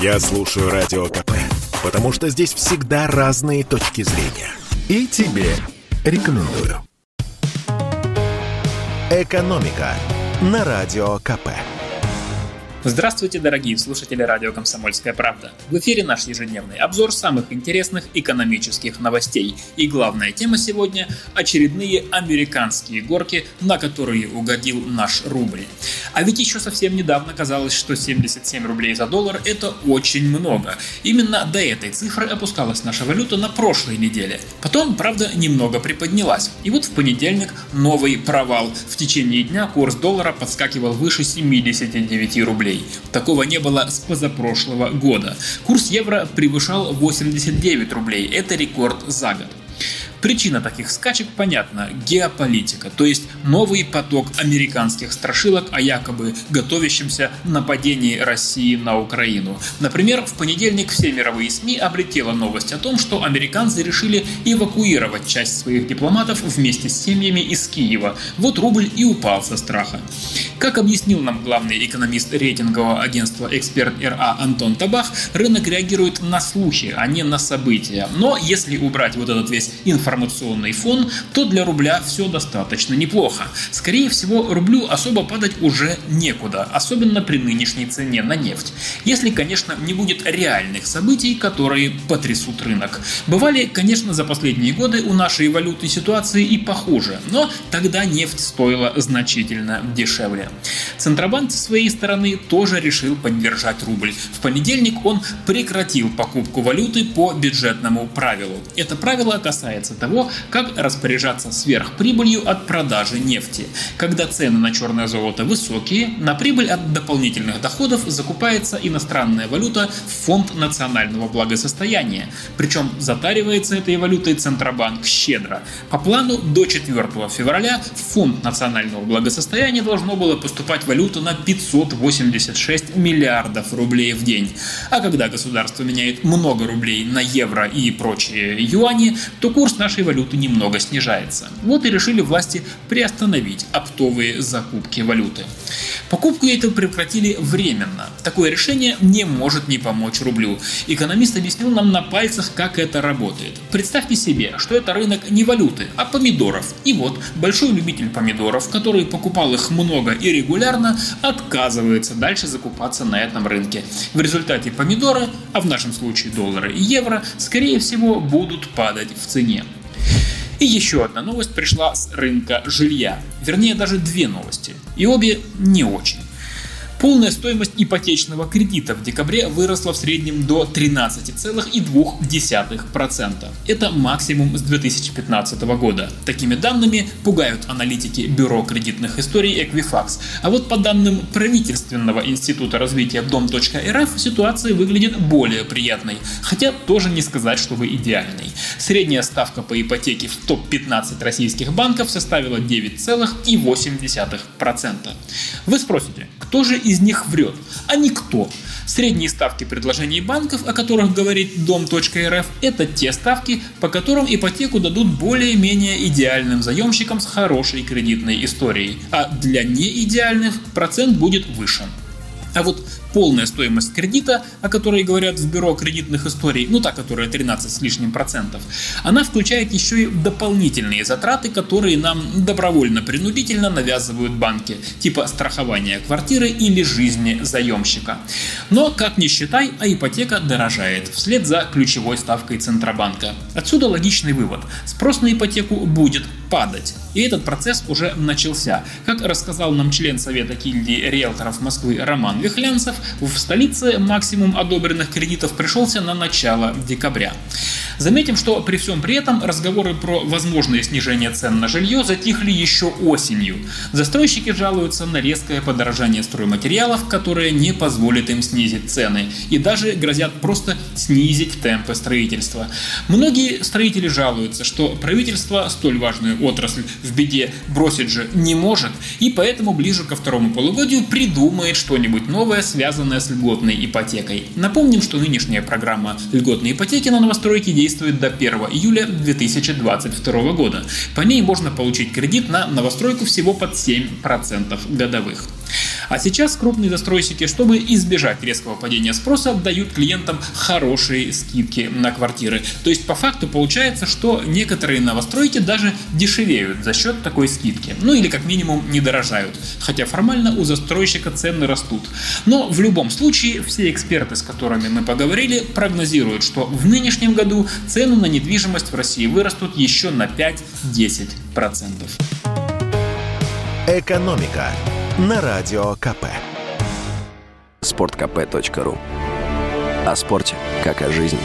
Я слушаю Радио КП, потому что здесь всегда разные точки зрения. И тебе рекомендую. «Экономика» на Радио КП. Здравствуйте, дорогие слушатели радио «Комсомольская правда». В эфире наш ежедневный обзор самых интересных экономических новостей. И главная тема сегодня – очередные американские горки, на которые угодил наш рубль. А ведь еще совсем недавно казалось, что 77 рублей за доллар – это очень много. Именно до этой цифры опускалась наша валюта на прошлой неделе. Потом, правда, немного приподнялась. И вот в понедельник новый провал. В течение дня курс доллара подскакивал выше 79 рублей рублей. Такого не было с позапрошлого года. Курс евро превышал 89 рублей. Это рекорд за год. Причина таких скачек понятна – геополитика, то есть новый поток американских страшилок о якобы готовящемся нападении России на Украину. Например, в понедельник все мировые СМИ облетела новость о том, что американцы решили эвакуировать часть своих дипломатов вместе с семьями из Киева. Вот рубль и упал со страха. Как объяснил нам главный экономист рейтингового агентства «Эксперт РА» Антон Табах, рынок реагирует на слухи, а не на события. Но если убрать вот этот весь информационный информационный фон, то для рубля все достаточно неплохо. Скорее всего, рублю особо падать уже некуда, особенно при нынешней цене на нефть. Если, конечно, не будет реальных событий, которые потрясут рынок. Бывали, конечно, за последние годы у нашей валюты ситуации и похуже, но тогда нефть стоила значительно дешевле. Центробанк со своей стороны тоже решил поддержать рубль. В понедельник он прекратил покупку валюты по бюджетному правилу. Это правило касается того, как распоряжаться сверхприбылью от продажи нефти. Когда цены на черное золото высокие, на прибыль от дополнительных доходов закупается иностранная валюта в фонд национального благосостояния. Причем затаривается этой валютой Центробанк щедро. По плану до 4 февраля в фонд национального благосостояния должно было поступать валюта на 586 миллиардов рублей в день. А когда государство меняет много рублей на евро и прочие юани, то курс нашей нашей валюты немного снижается. Вот и решили власти приостановить оптовые закупки валюты. Покупку эту прекратили временно. Такое решение не может не помочь рублю. Экономист объяснил нам на пальцах, как это работает. Представьте себе, что это рынок не валюты, а помидоров. И вот большой любитель помидоров, который покупал их много и регулярно, отказывается дальше закупаться на этом рынке. В результате помидоры, а в нашем случае доллары и евро, скорее всего будут падать в цене. И еще одна новость пришла с рынка жилья. Вернее, даже две новости. И обе не очень. Полная стоимость ипотечного кредита в декабре выросла в среднем до 13,2%. Это максимум с 2015 года. Такими данными пугают аналитики Бюро кредитных историй Equifax. А вот по данным правительственного института развития Дом.рф ситуация выглядит более приятной, хотя тоже не сказать, чтобы идеальной. Средняя ставка по ипотеке в топ-15 российских банков составила 9,8%. Вы спросите, кто же из них врет? А никто. Средние ставки предложений банков, о которых говорит Дом.рф, это те ставки, по которым ипотеку дадут более-менее идеальным заемщикам с хорошей кредитной историей, а для неидеальных процент будет выше. А вот полная стоимость кредита, о которой говорят в бюро кредитных историй, ну та, которая 13 с лишним процентов, она включает еще и дополнительные затраты, которые нам добровольно-принудительно навязывают банки, типа страхования квартиры или жизни заемщика. Но, как ни считай, а ипотека дорожает, вслед за ключевой ставкой Центробанка. Отсюда логичный вывод. Спрос на ипотеку будет падать. И этот процесс уже начался. Как рассказал нам член Совета гильдии риэлторов Москвы Роман Вихлянцев, в столице максимум одобренных кредитов пришелся на начало декабря. Заметим, что при всем при этом разговоры про возможное снижение цен на жилье затихли еще осенью. Застройщики жалуются на резкое подорожание стройматериалов, которое не позволит им снизить цены и даже грозят просто снизить темпы строительства. Многие строители жалуются, что правительство столь важную отрасль в беде бросить же не может, и поэтому ближе ко второму полугодию придумает что-нибудь новое, связанное с льготной ипотекой. Напомним, что нынешняя программа льготной ипотеки на новостройки действует действует до 1 июля 2022 года. По ней можно получить кредит на новостройку всего под 7% годовых. А сейчас крупные застройщики, чтобы избежать резкого падения спроса, дают клиентам хорошие скидки на квартиры. То есть по факту получается, что некоторые новостройки даже дешевеют за счет такой скидки. Ну или как минимум не дорожают. Хотя формально у застройщика цены растут. Но в любом случае все эксперты, с которыми мы поговорили, прогнозируют, что в нынешнем году цены на недвижимость в России вырастут еще на 5-10%. Экономика на радио КП. Спорткп.ру О спорте, как о жизни.